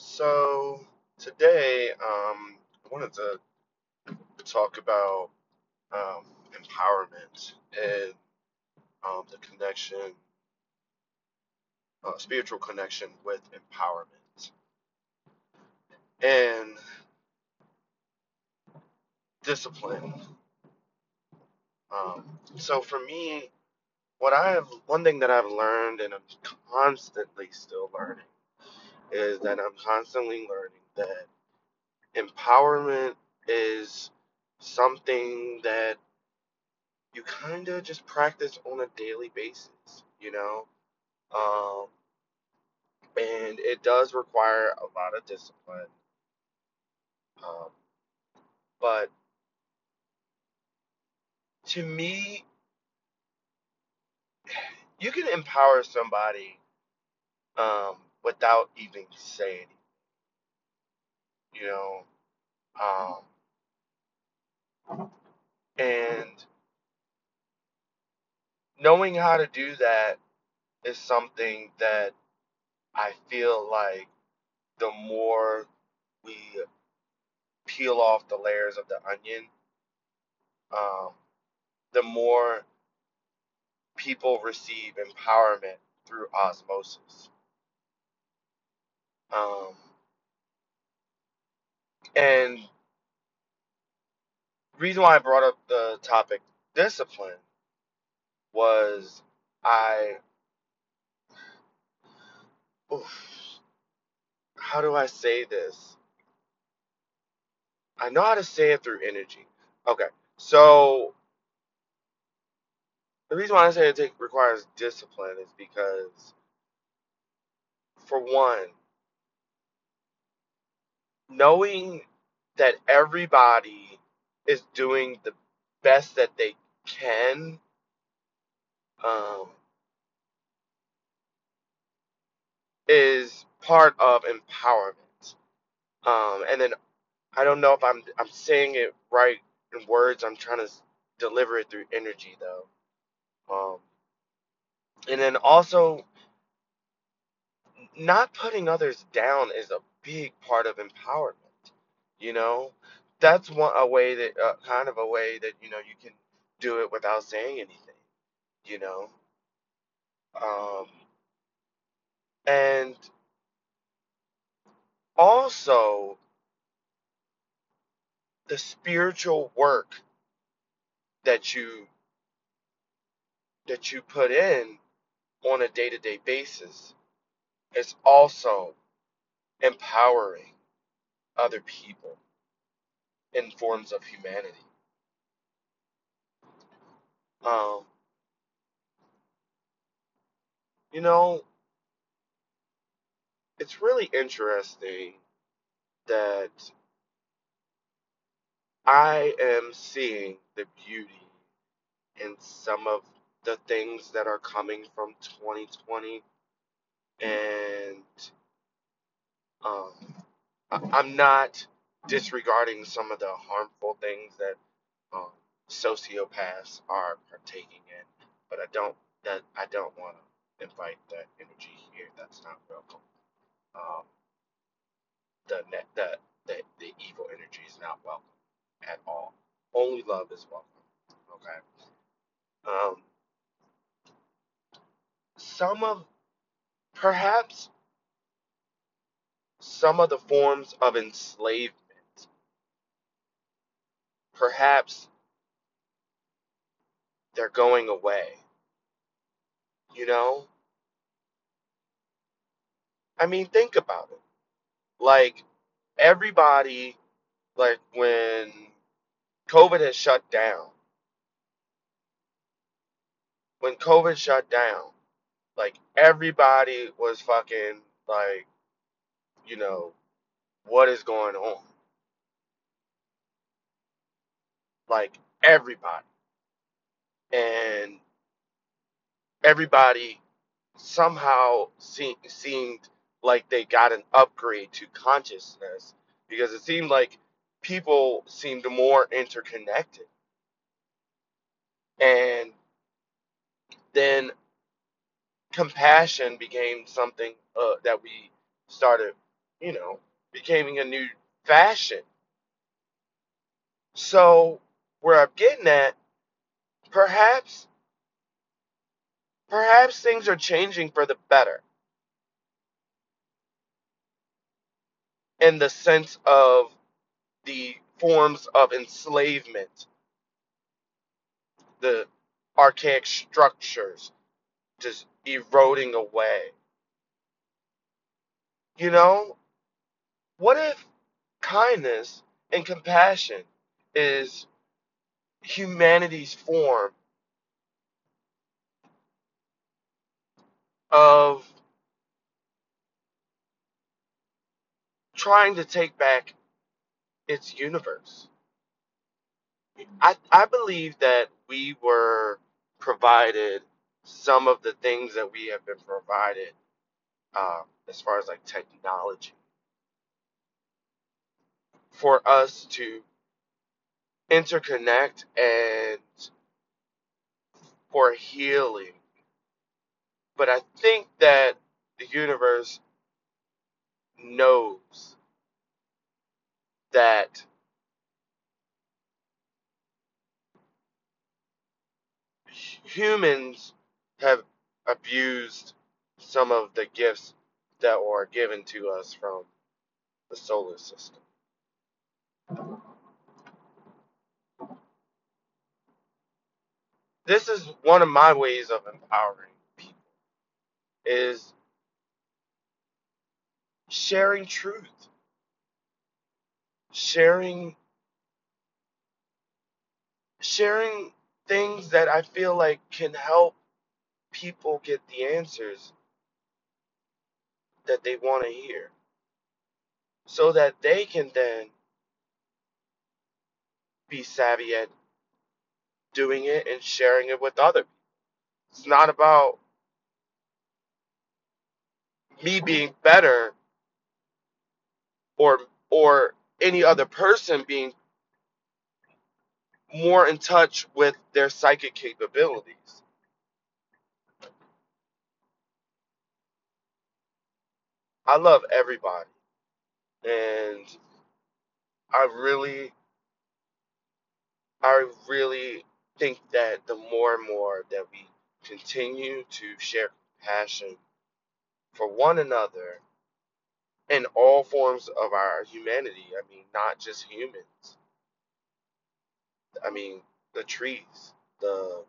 So today, um, I wanted to talk about um, empowerment and um, the connection, uh, spiritual connection with empowerment and discipline. Um, so for me, what I have, one thing that I've learned and I'm constantly still learning is that I'm constantly learning that empowerment is something that you kind of just practice on a daily basis, you know? Um, and it does require a lot of discipline. Um, but to me, you can empower somebody um, without even saying you know? Um, and knowing how to do that is something that I feel like the more we peel off the layers of the onion, um, the more people receive empowerment through osmosis. Um, and reason why I brought up the topic discipline was I, oof, how do I say this? I know how to say it through energy. Okay, so the reason why I say it take, requires discipline is because, for one, knowing that everybody is doing the best that they can um, is part of empowerment. Um, and then I don't know if I'm I'm saying it right in words. I'm trying to deliver it through energy though. Um, and then also not putting others down is a big part of empowerment. You know, that's one a way that uh, kind of a way that you know you can do it without saying anything. You know, um, and also the spiritual work that you that you put in on a day-to-day basis is also empowering other people in forms of humanity. Um, you know, it's really interesting that I am seeing the beauty in some of the things that are coming from 2020, and um, I- I'm not disregarding some of the harmful things that um, sociopaths are partaking in, but I don't that I don't want to invite that energy here. That's not welcome. Um, the net the, the the evil energy is not welcome at all. Only love is welcome. Okay. Um, some of perhaps some of the forms of enslavement, perhaps they're going away. You know, I mean, think about it. Like everybody, like when COVID has shut down, when COVID shut down, like everybody was fucking like, you know, what is going on? Like everybody. And everybody somehow se- seemed like they got an upgrade to consciousness because it seemed like people seemed more interconnected. And then compassion became something uh, that we started you know, becoming a new fashion. So where I'm getting at, perhaps perhaps things are changing for the better in the sense of the forms of enslavement, the archaic structures just eroding away. You know, what if kindness and compassion is humanity's form of trying to take back its universe? I, I believe that we were provided some of the things that we have been provided um, as far as like technology for us to interconnect and for healing. But I think that the universe knows that humans have abused some of the gifts that were given to us from the solar system. This is one of my ways of empowering people is sharing truth, sharing sharing things that I feel like can help people get the answers that they want to hear so that they can then be savvy at doing it and sharing it with others. It's not about me being better or or any other person being more in touch with their psychic capabilities. I love everybody and I really I really think that the more and more that we continue to share compassion for one another in all forms of our humanity, I mean, not just humans. I mean, the trees, the,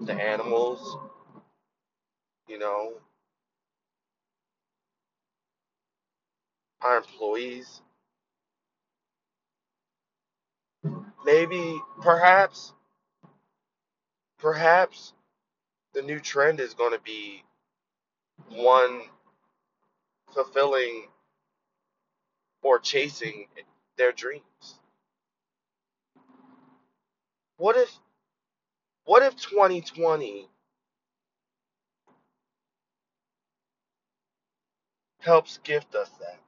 the animals, you know, our employees. Maybe, perhaps, perhaps the new trend is going to be one fulfilling or chasing their dreams. What if what if 2020 helps gift us that?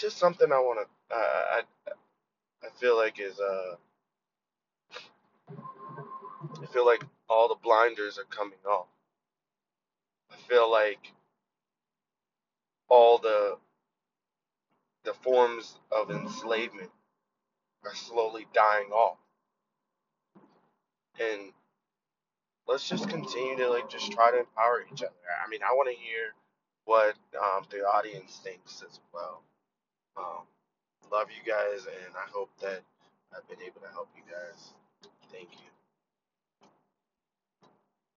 Just something I want to I I feel like is uh I feel like all the blinders are coming off. I feel like all the the forms of enslavement are slowly dying off. And let's just continue to like just try to empower each other. I mean, I want to hear what um, the audience thinks as well. Um, love you guys, and I hope that I've been able to help you guys. Thank you.